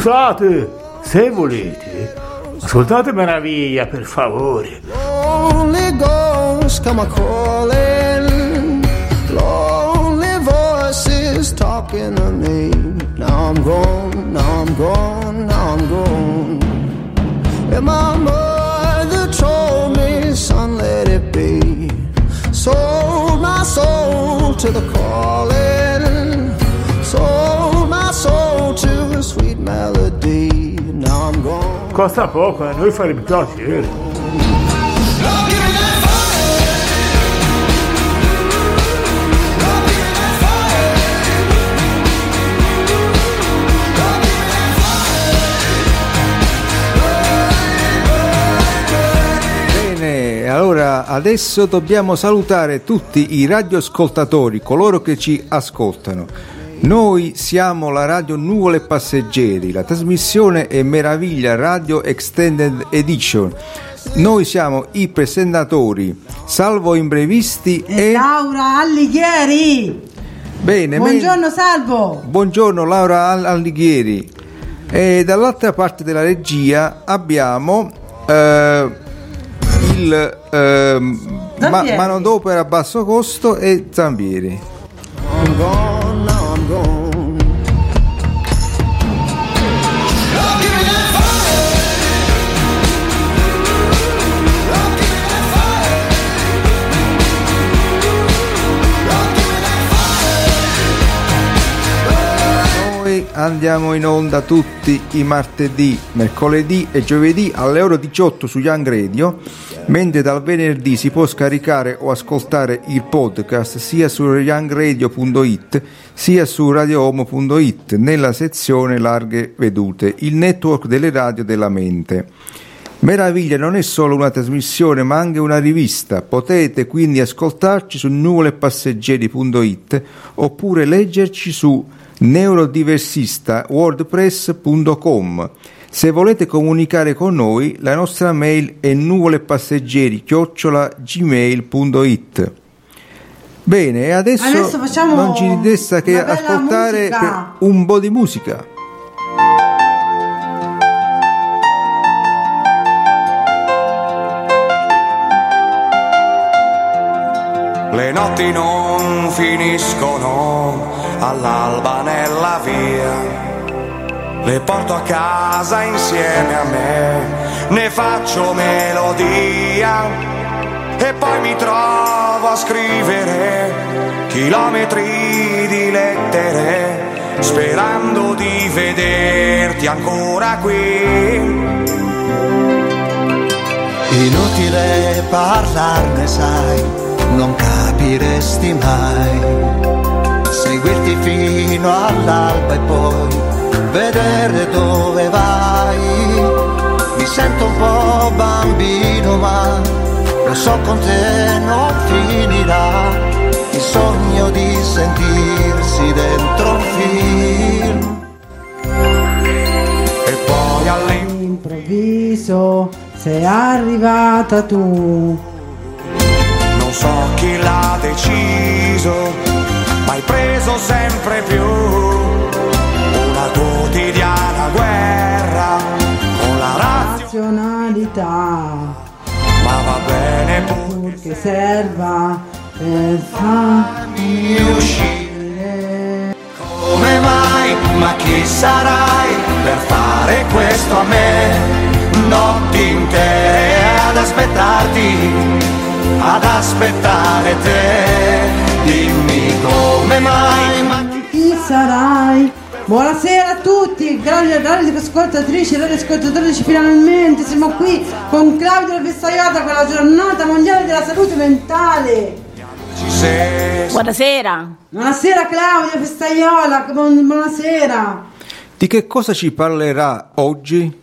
Scusate, se volete, ascoltate meraviglia per favore. Lonely ghosts come a calling. Lonely voices talking to me. Now I'm gone, now I'm gone, now I'm gone. And my mother told me, son, let it be. Sold my soul to the calling. Sold my soul to Costa poco, a noi farebbe piacere. Bene, allora adesso dobbiamo salutare tutti i radioascoltatori, coloro che ci ascoltano. Noi siamo la radio Nuvole Passeggeri, la trasmissione è Meraviglia Radio Extended Edition. Noi siamo i presentatori Salvo Imprevisti E e... Laura Allighieri! Bene, Buongiorno Salvo! Buongiorno Laura Al- Allighieri. E dall'altra parte della regia abbiamo eh, il ehm, ma- manodopera a basso costo e Zambieri. Noi andiamo in onda tutti i martedì, mercoledì e giovedì alle ore 18 su Young Radio, mentre dal venerdì si può scaricare o ascoltare il podcast sia su youngradio.it sia su radiohomo.it nella sezione larghe vedute, il network delle radio della mente. Meraviglia non è solo una trasmissione ma anche una rivista, potete quindi ascoltarci su nuvolepasseggeri.it oppure leggerci su neurodiversista.wordpress.com. Se volete comunicare con noi, la nostra mail è nuvolepasseggeri-gmail.it Bene, e adesso, Adesso non ci resta che ascoltare un po' di musica. Le notti non finiscono all'alba nella via. Le porto a casa insieme a me, ne faccio melodia e poi mi trovo a scrivere chilometri di lettere, sperando di vederti ancora qui. Inutile parlarne, sai, non capiresti mai. Seguirti fino all'alba e poi vedere dove vai. Mi sento un po' bambino, ma lo so con te non finirà. Il sogno di sentirsi dentro un film. E poi all'improvviso Improvviso sei arrivata tu. Non so chi l'ha deciso, preso sempre più una quotidiana guerra con la Razionalità, ma va bene purché serva per farmi uscire. Come mai? Ma chi sarai per fare questo a me? Notti intere ad aspettarti, ad aspettare te. Dimmi come mai? Ma Chi sarai? Buonasera a tutti, radio, radio ascoltatrici, radio ascoltatrici, finalmente siamo qui con Claudio Vessaiota con la giornata mondiale della salute mentale. Buonasera. Buonasera Claudio Festaiola, buon- buonasera. Di che cosa ci parlerà oggi?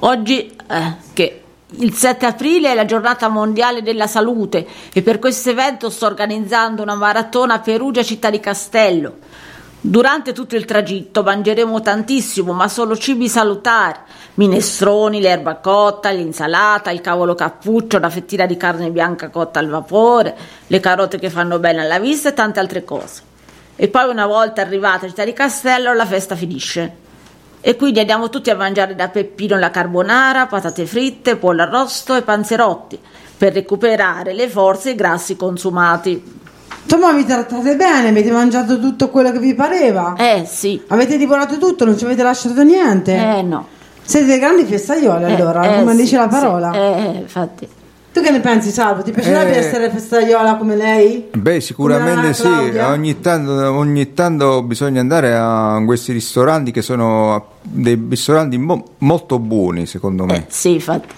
Oggi eh, che il 7 aprile è la giornata mondiale della salute e per questo evento sto organizzando una maratona a Perugia città di Castello. Durante tutto il tragitto mangeremo tantissimo, ma solo cibi salutari: minestroni, l'erba cotta, l'insalata, il cavolo cappuccio, una fettina di carne bianca cotta al vapore, le carote che fanno bene alla vista e tante altre cose. E poi una volta arrivata a Città di Castello la festa finisce. E quindi andiamo tutti a mangiare da Peppino la carbonara, patate fritte, pollo arrosto e panzerotti per recuperare le forze e i grassi consumati. Insomma, vi trattate bene, avete mangiato tutto quello che vi pareva. Eh sì, Avete divorato tutto, non ci avete lasciato niente. eh no. Siete dei grandi festaioli Eh, allora, eh, come sì, dice la sì, parola. eh, infatti. Tu che ne pensi, Salvo? Ti piacerebbe Eh. essere festaiola come lei? Beh, sicuramente sì, ogni tanto, ogni tanto bisogna andare a questi ristoranti che sono dei ristoranti mo- molto buoni secondo Eh, me. sì, infatti.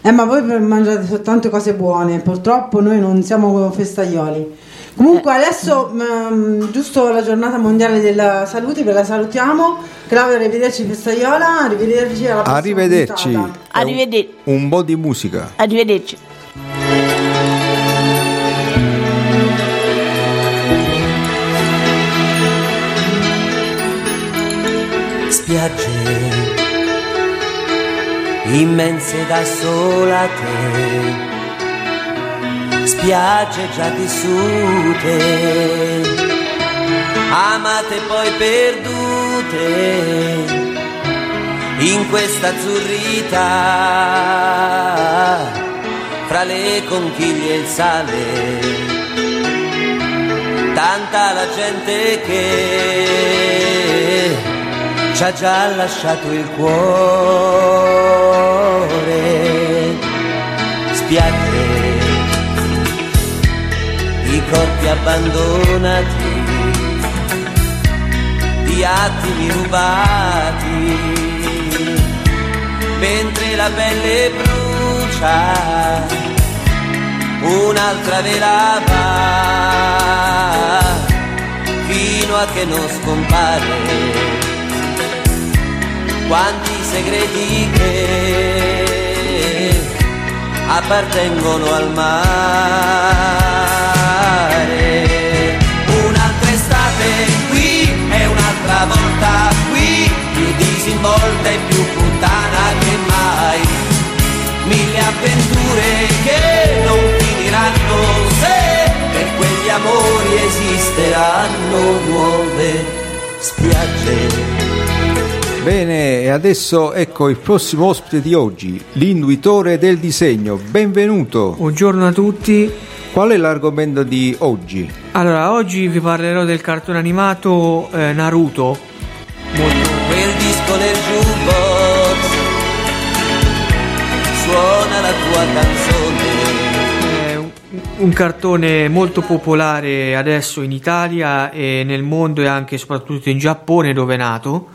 Eh, ma voi mangiate soltanto cose buone, purtroppo noi non siamo festaioli. Comunque adesso, mm, giusto la giornata mondiale della salute, ve la salutiamo. Claudia, arrivederci festaiola, arrivederci alla prossima Arrivederci. puntata. Arrivederci. Un po' di musica. Arrivederci. Spiagge immense da sola te, spiagge già vissute, amate poi perdute in questa azzurrità, fra le conchiglie e il sale. Tanta la gente che ci ha già lasciato il cuore. Spiagge, i corpi abbandonati, di attimi rubati, mentre la pelle brucia un'altra velava fino a che non scompare quanti segreti che appartengono al mare. Un'altra estate qui e un'altra volta qui più disinvolta e più puttana che mai. Mille avventure che non Bene, e adesso ecco il prossimo ospite di oggi, l'induitore del disegno. Benvenuto. Buongiorno a tutti. Qual è l'argomento di oggi? Allora, oggi vi parlerò del cartone animato eh, Naruto. Quel disco nel jukebox suona la tua canzone. È un- un cartone molto popolare adesso in Italia e nel mondo e anche e soprattutto in Giappone dove è nato.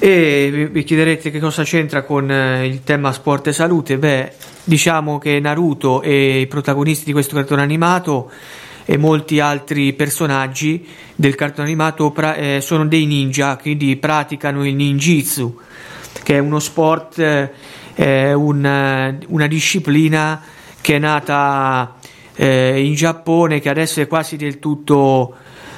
E vi- chiederete che cosa c'entra con eh, il tema sport e salute. Beh, diciamo che Naruto e i protagonisti di questo cartone animato e molti altri personaggi del cartone animato pra- eh, sono dei ninja, quindi praticano il ninjitsu, che è uno sport, eh, è una, una disciplina che è nata eh, in Giappone, che adesso è quasi del tutto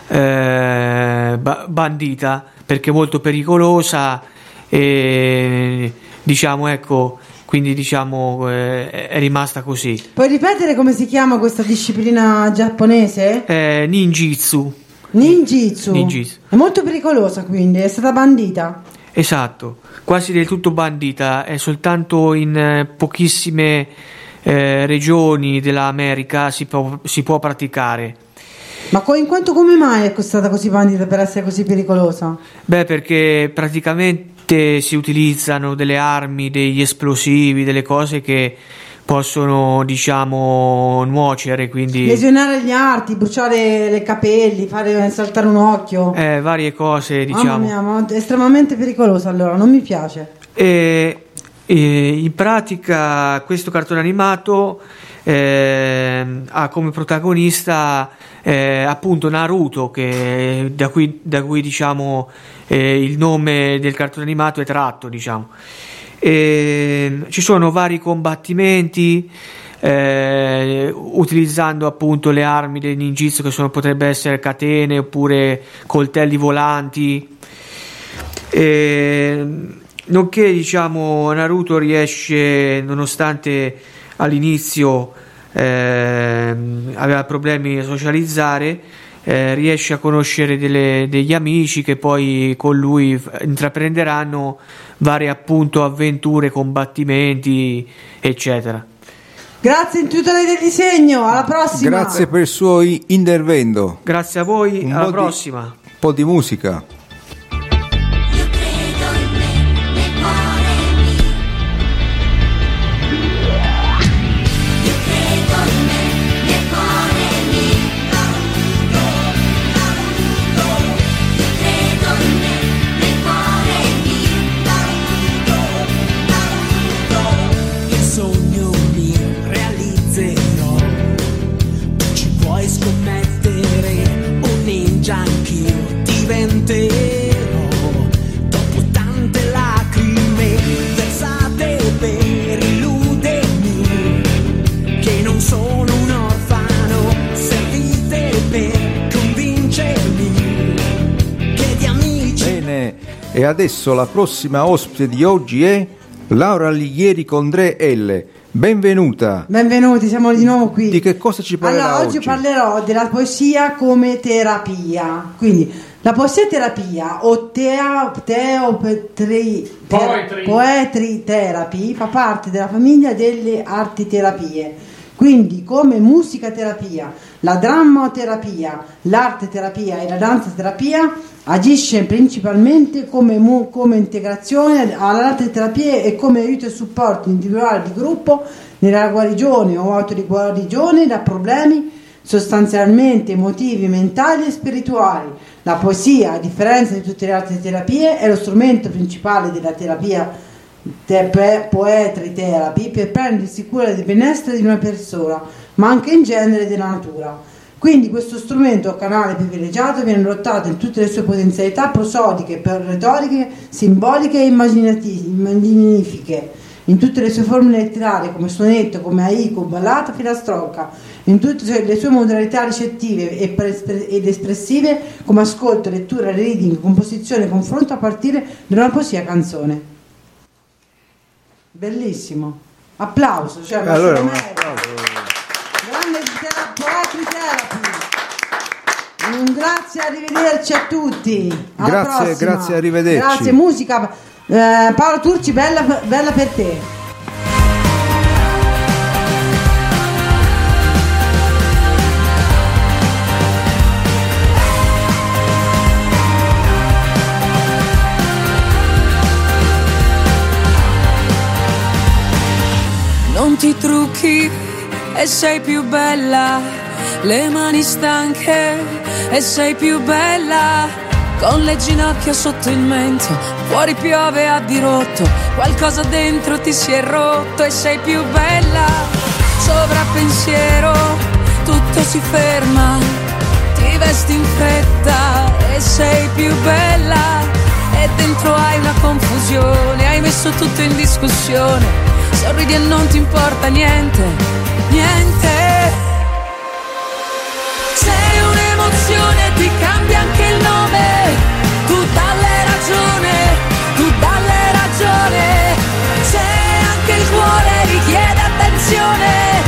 eh, ba- bandita perché è molto pericolosa e diciamo ecco quindi diciamo eh, è rimasta così Puoi ripetere come si chiama questa disciplina giapponese? eh, ninjitsu Ninjitsu. Ninjitsu. È molto pericolosa quindi, è stata bandita. esatto quasi del tutto bandita è soltanto in eh, pochissime eh, regioni dell'America si può, si può praticare Ma in quanto come mai è stata così bandita per essere così pericolosa? Beh, perché praticamente si utilizzano delle armi, degli esplosivi, delle cose che possono, diciamo, nuocere, quindi Lesionare gli arti, bruciare i capelli, fare saltare un occhio. eh, varie cose, Mamma diciamo. mia, ma è estremamente pericolosa allora, non mi piace. E, e in pratica questo cartone animato eh, ha come protagonista eh, appunto Naruto, che, da, cui, da cui diciamo eh, il nome del cartone animato è tratto, diciamo. E, ci sono vari combattimenti. eh, utilizzando appunto le armi del ninjitsu che sono, potrebbe essere catene oppure coltelli volanti e, nonché diciamo Naruto riesce nonostante all'inizio ehm, aveva problemi a socializzare eh, riesce a conoscere delle- degli amici che poi con lui f- intraprenderanno varie appunto avventure, combattimenti, eccetera. Grazie in tutto lei del disegno, alla prossima. Grazie per il suo intervento. Grazie a voi, Un alla prossima. Un po' di musica. E adesso la prossima ospite di oggi è Laura Alighieri con Dre L. Benvenuta. Benvenuti, siamo di nuovo qui. Di che cosa ci parlerà Allora, oggi, oggi? parlerò della poesia come terapia. Quindi, la poesia terapia o tea, teopetri, ter- poetry therapy fa parte della famiglia delle arti terapie. Quindi, come musicaterapia, la drammaterapia, l'arte terapia e la danza terapia, agisce principalmente come, mu- come integrazione all'arte terapia e come aiuto e supporto individuale di gruppo nella guarigione o autoguarigione da problemi sostanzialmente emotivi, mentali e spirituali. La poesia, a differenza di tutte le altre terapie, è lo strumento principale della terapia te- poetry therapy per prendersi cura del benessere di una persona, ma anche in genere della natura. Quindi questo strumento o canale privilegiato viene adottato in tutte le sue potenzialità prosodiche, per retoriche, simboliche e immaginifiche, in tutte le sue forme letterarie come sonetto, come haiku, ballata, filastrocca, in tutte le sue modalità ricettive ed espressive come ascolto, lettura, reading, composizione, confronto a partire da una poesia canzone. Bellissimo. Applauso, cioè, Allora, un merita. Grande tera- poetry therapy. Un grazie, arrivederci a tutti. Alla Grazie, prossima. grazie, arrivederci. Grazie, musica. Eh, Paolo Turci, bella, bella per te. Non ti trucchi e sei più bella, le mani stanche e sei più bella, con le ginocchia sotto il mento, fuori piove a dirotto, qualcosa dentro ti si è rotto e sei più bella, sovrappensiero, tutto si ferma, ti vesti in fretta e sei più bella, e dentro hai una confusione, hai messo tutto in discussione sorridi e non ti importa niente, niente. Un'emozione, ti cambia anche il nome, tu dalle ragione, tu dalle ragione. Sei anche il cuore, richiede attenzione,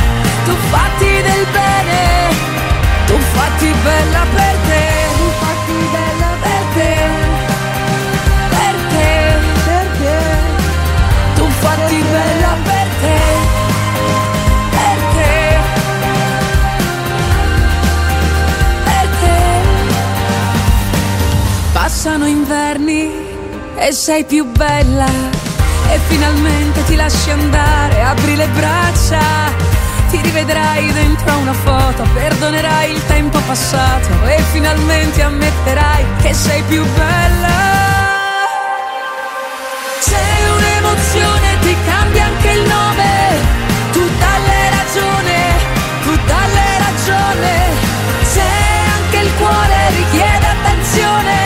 tu fatti del bene, tu fatti per te, tu Passano inverni e sei più bella e finalmente ti lasci andare, apri le braccia, ti rivedrai dentro una foto, perdonerai il tempo passato e finalmente ammetterai che sei più bella. Sei un'emozione, ti cambia anche il nome. Tu dalle ragione, tu dalle ragione. Sei anche il cuore, richiede attenzione.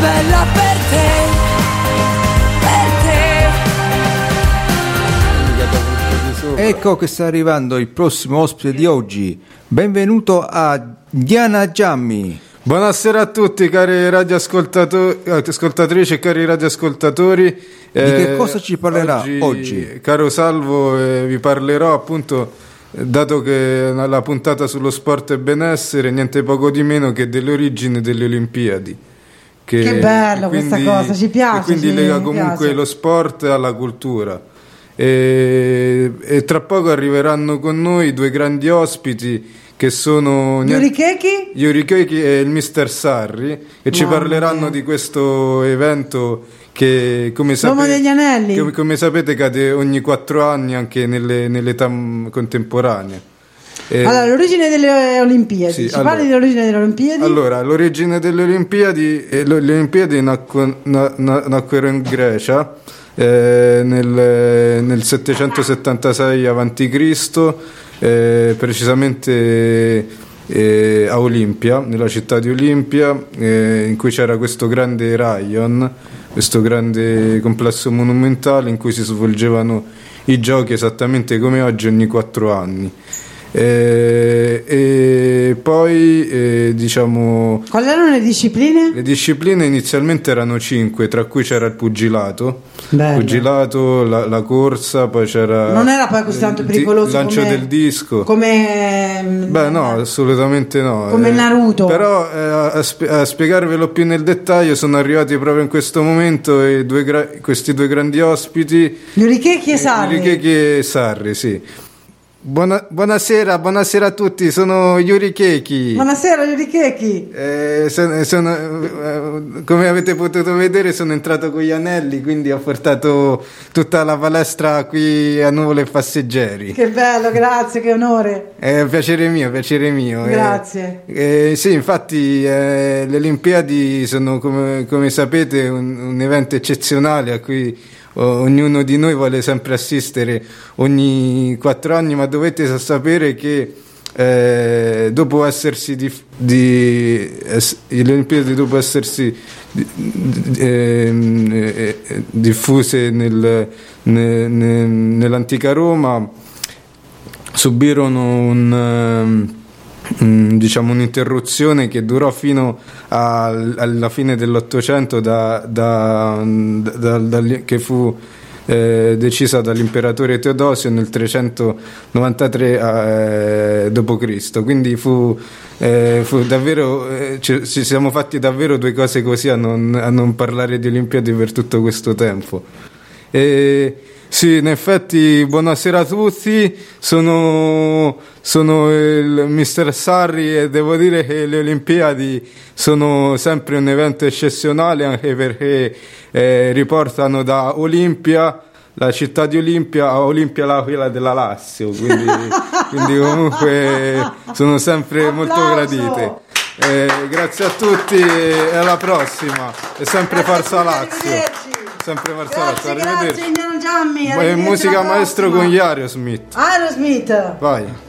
Bella per te. Per te. Ecco che sta arrivando il prossimo ospite di oggi. Benvenuto a Diana Giammi. Buonasera a tutti cari radioascoltatori, ascoltatrici e cari radioascoltatori. Di che cosa ci parlerà oggi? Caro Salvo, eh, vi parlerò appunto, eh, dato che la puntata sullo sport e benessere, niente poco di meno che delle origini delle Olimpiadi. Che bello questa cosa, ci piace, quindi ci- lega comunque piace. lo sport alla cultura. E, e tra poco arriveranno con noi due grandi ospiti che sono Yuri Keki? Yuri Keiki e il Mister Sarri che ci parleranno mia. di questo evento che come, anelli. come, come sapete cade ogni quattro anni anche nelle- nell'età contemporanea. E- Allora, l'origine delle Olimpiadi. Sì, ci allora- parli dell'origine delle Olimpiadi? allora, l'origine delle Olimpiadi, eh, le Olimpiadi nacqu- na- na- nacquero in Grecia eh, nel, nel 776 a.C., eh, precisamente eh, a Olimpia, nella città di Olimpia, eh, in cui c'era questo grande Raion, questo grande complesso monumentale in cui si svolgevano i giochi esattamente come oggi ogni quattro anni. Eh, e poi eh, diciamo Quali erano le discipline? le discipline inizialmente erano cinque, tra cui c'era il pugilato, Bello. pugilato, la, la corsa, poi c'era Non era poi così tanto pericoloso il lancio come- del disco. Come Beh, no, assolutamente no. Come Eh, Naruto. Però eh, a, sp- a spiegarvelo più nel dettaglio sono arrivati proprio in questo momento due gra- questi due grandi ospiti, Yuri Keki e Sarri. Yuri e Sarri, sì. Buona- buonasera, buonasera a tutti, sono Yuri Keki. Buonasera Yuri Keki. Eh, sono- sono- eh, come avete potuto vedere sono entrato con gli anelli, quindi ho portato tutta la palestra qui a Nuvole Passeggeri. Che bello, grazie, che onore. È piacere mio, piacere mio. eh. Grazie. Eh, sì, infatti eh, le Olimpiadi sono, come, come sapete, un, un evento eccezionale a cui ognuno di noi vuole sempre assistere ogni quattro anni, ma dovete sa- sapere che eh, dopo essersi dif- di, es- le Olimpiadi dopo essersi di- di- ehm, eh, eh, diffuse nel- ne- ne- nell'antica Roma subirono un, mm, diciamo un'interruzione che durò fino al- alla fine dell'Ottocento da, da- da- dal- che fu eh, decisa dall'imperatore Teodosio nel 393 eh, d.C. Quindi fu, eh, fu davvero, eh, ci, ci siamo fatti davvero due cose così a non, a non parlare di Olimpiadi per tutto questo tempo. E, sì, in effetti, buonasera a tutti. Sono, sono il mister Sarri e devo dire che le Olimpiadi sono sempre un evento eccezionale anche perché eh, riportano da Olimpia, la città di Olimpia, a Olimpia l'Aquila della Lazio. Quindi, quindi comunque sono sempre molto gradite. Eh, grazie a tutti e alla prossima. E sempre Forza Lazio. Sempre Lazio. Grazie, Arrivederci. grazie Indiano Giammi. Arrivederci musica maestro con gli Aerosmith. Aerosmith. Vai.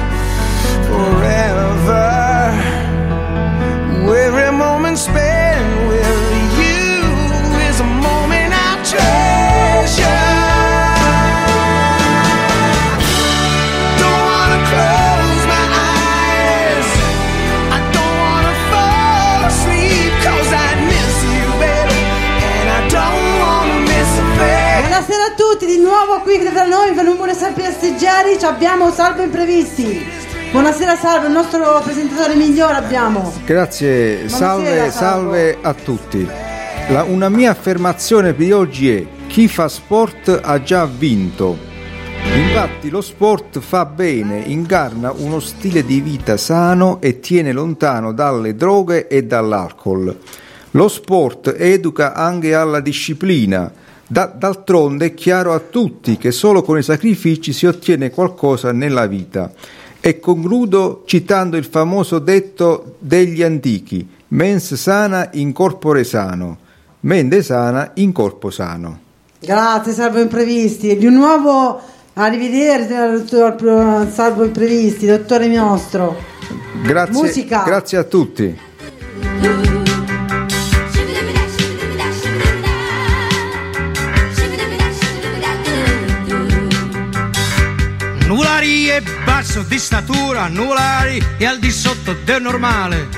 di nuovo qui tra noi sempre passeggeri ci abbiamo Salvo Imprevisti. Buonasera Salvo, il nostro presentatore migliore abbiamo. Grazie, salve, salve a tutti. La- una mia affermazione per oggi è chi fa sport ha già vinto. Infatti lo sport fa bene, incarna uno stile di vita sano e tiene lontano dalle droghe e dall'alcol. Lo sport educa anche alla disciplina. Da- d'altronde è chiaro a tutti che solo con i sacrifici si ottiene qualcosa nella vita. E concludo citando il famoso detto degli antichi: mens sana in corpore sano, mente sana in corpo sano. Grazie, salvo imprevisti. Di nuovo arrivederci, dottor salvo imprevisti, dottore nostro. Grazie, Musica. grazie a tutti. Basso di statura, Nuvolari è al di sotto del normale.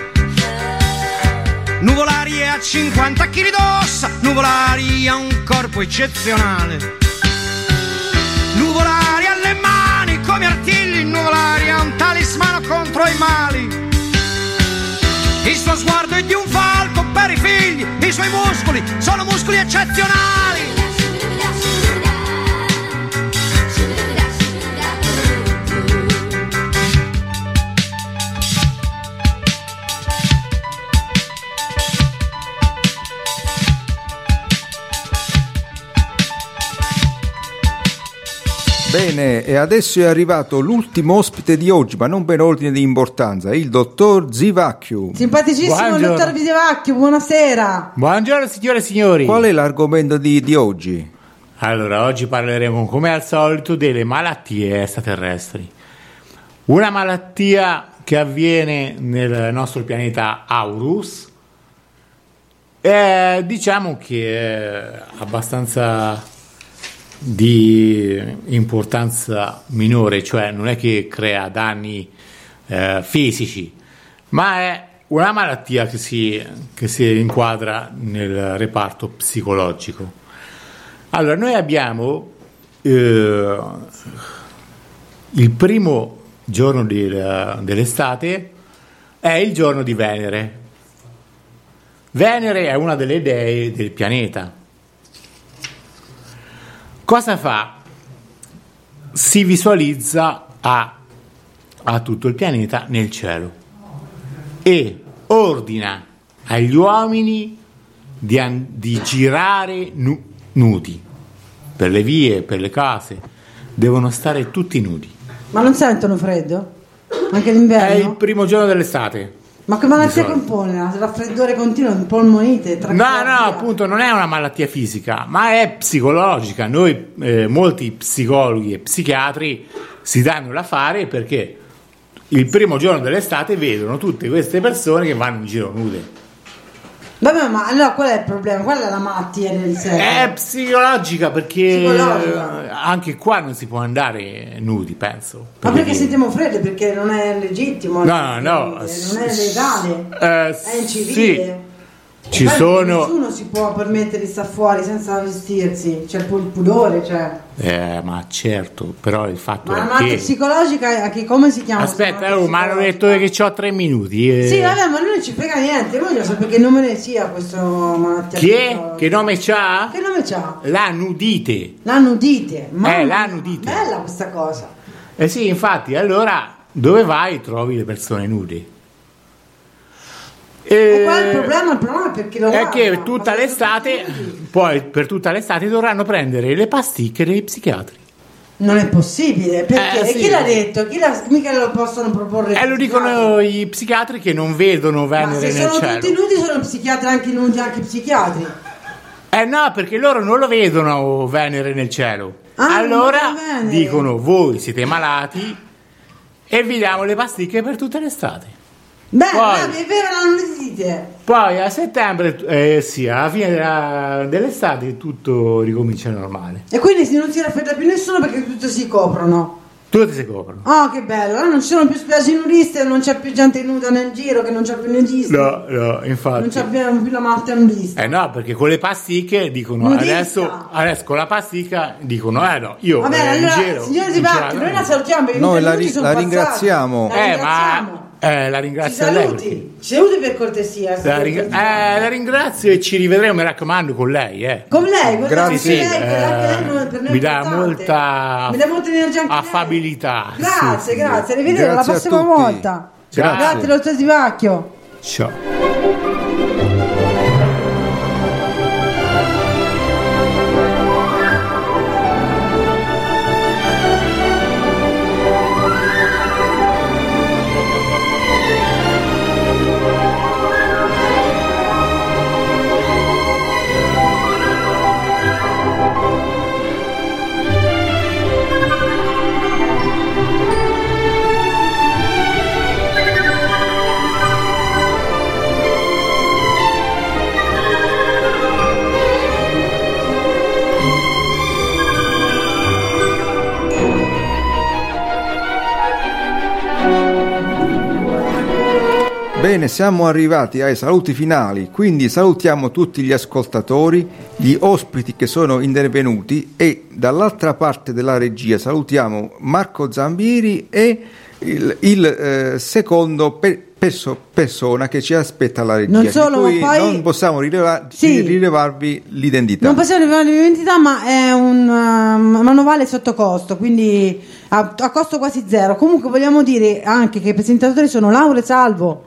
Nuvolari è a 50 kg d'ossa, Nuvolari ha un corpo eccezionale. Nuvolari ha le mani come artigli, Nuvolari ha un talismano contro i mali. Il suo sguardo è di un falco per i figli, i suoi muscoli sono muscoli eccezionali. Bene, e adesso è arrivato l'ultimo ospite di oggi, ma non per ordine di importanza, il dottor Zivacchio. Simpaticissimo Buongiorno. dottor Videvacchio, buonasera. Buongiorno signore e signori. Qual è l'argomento di, di oggi? Allora, oggi parleremo come al solito delle malattie extraterrestri. Una malattia che avviene nel nostro pianeta Aurus. eh, diciamo che è abbastanza di importanza minore, cioè non è che crea danni eh, fisici, ma è una malattia che si, che si inquadra nel reparto psicologico. Allora, noi abbiamo eh, il primo giorno del- dell'estate è il giorno di Venere. Venere è una delle dee del pianeta. Cosa fa? Si visualizza a, a tutto il pianeta nel cielo e ordina agli uomini di, an- di girare nu- nudi per le vie, per le case, devono stare tutti nudi. Ma non sentono freddo? Anche È d'inverno? il primo giorno dell'estate. Ma che malattia compone? Raffreddore continuo, polmonite, No, no, appunto non è una malattia fisica, ma è psicologica. Noi, eh, molti psicologi e psichiatri si danno da fare perché il primo giorno dell'estate vedono tutte queste persone che vanno in giro nude. Vabbè, ma allora qual è il problema? Qual è la malattia del sesso? È psicologica perché Psicologica. eh, anche qua non si può andare nudi, penso. Ma Per perché sentiamo freddo? Perché non è legittimo? No, no, no. Non è legale? Eh, È sì, incivile? Ci sono. Nessuno si può permettere di stare fuori senza vestirsi, c'è il pu- il pudore, cioè. Eh, ma certo, però il fatto Ma la è malattia che. psicologica, che come si chiama? Aspetta, oh, ma hanno detto che ho tre minuti. eh. Sì, vabbè, ma non ci frega niente, voglio sapere che nome ne sia questo malattia Chi è? psicologica. Che nome c'ha? Che nome c'ha? La nudite. La nudite. Mamma Eh, la nudite. Bella questa cosa. Eh sì, infatti, allora dove vai trovi le persone nude? E qual è il problema? Il problema è perché lo È che tutta l'estate, poi per tutta l'estate dovranno prendere le pasticche dei psichiatri. Non è possibile, perché Eh, E sì. chi l'ha detto? Chi l'ha... Mica lo possono proporre. E lo dicono i psichiatri che non vedono Ma Venere se nel sono cielo. tutti nudi sono psichiatri anche nudi, anche psichiatri. Eh no, perché loro non lo vedono Venere nel cielo. Ah, allora dicono voi siete malati e vi diamo le pasticche per tutta l'estate. Beh, Poi- è vero, non dite. Poi a settembre, eh, sì, alla fine della- dell'estate tutto ricomincia normale. E quindi non si raffredda più nessuno perché tutti si coprono. Tutti si coprono. Oh, che bello! Allora non ci sono più spiagge nudiste, non c'è più gente nuda nel giro, che non c'è più nudisti. No, no, Non infatti. c'è più la malattia nudista. Eh no, perché con le pasticche dicono Nudista. adesso, adesso con la pasticca dicono eh no, io Va bene, eh, in allora, giro. signore non Di Bacchi, noi la salutiamo perché minuti la ri- sono la passati. ringraziamo. La Eh, ringraziamo. ma Eh, la Ci ringrazio lei. perché- saluti, ci saluti per cortesia. La, ring- eh, la ringrazio e ci rivedremo, mi raccomando, con lei. Eh. Con lei, con Grazie, lei, sì, lei, lei eh, mi dà molta Mi dà molta energia anche lei. affabilità. Grazie, sì. grazie, arrivederci alla Grazie prossima volta. Grazie. Grazie, dottor Tivacchio. Ciao. Bene, siamo arrivati ai saluti finali, quindi salutiamo tutti gli ascoltatori, gli ospiti che sono intervenuti e dall'altra parte della regia salutiamo Marco Zambieri e il, il, eh, secondo pe- perso- persona che ci aspetta alla regia, Non solo, poi- non possiamo rileva- Sì. rilevarvi l'identità. Non possiamo rivelare l'identità, ma è un um, manovale sotto costo, quindi a, a costo quasi zero. Comunque vogliamo dire anche che i presentatori sono Laura e Salvo.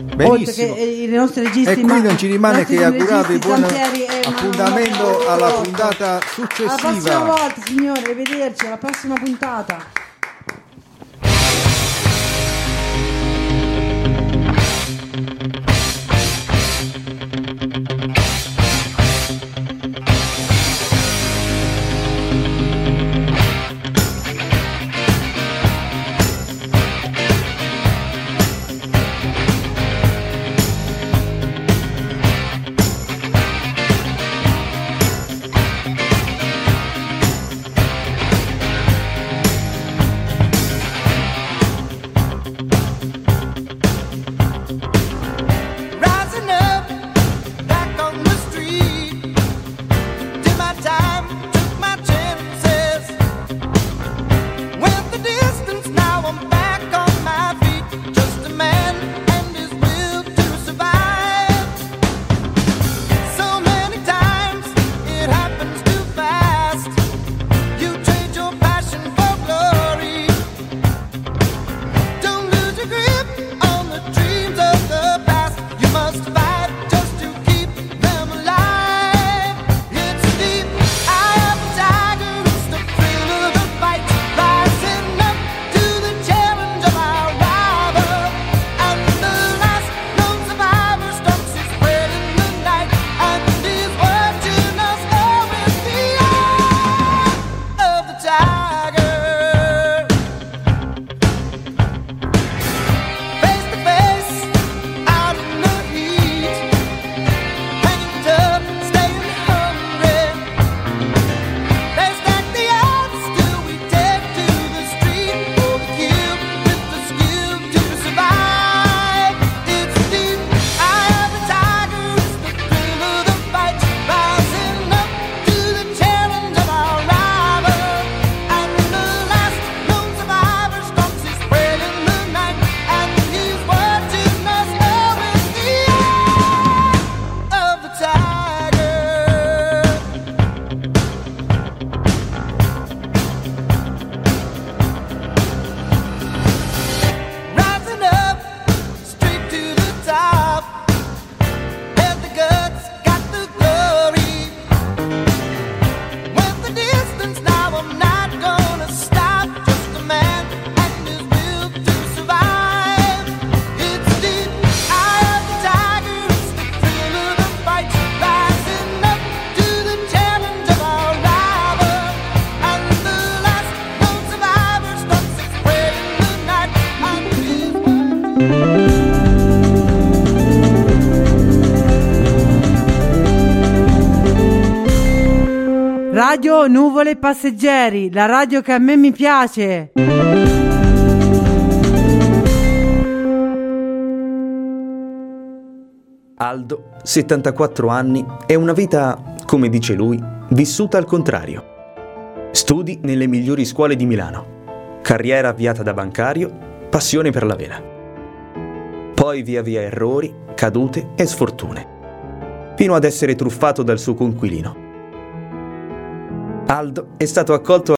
Oltre Benissimo. che i nostri registi, E qui non ci rimane che augurarvi buon Zampieri e appuntamento alla puntata Alla prossima successiva. volta, signore, arrivederci, alla prossima puntata. Radio Nuvole Passeggeri, la radio che a me mi piace. Aldo, 74 anni, è una vita, come dice lui, vissuta al contrario. Studi nelle migliori scuole di Milano. Carriera avviata da bancario, passione per la vela. poi via via errori, cadute e sfortune, fino ad essere truffato dal suo conquilino. Aldo è stato accolto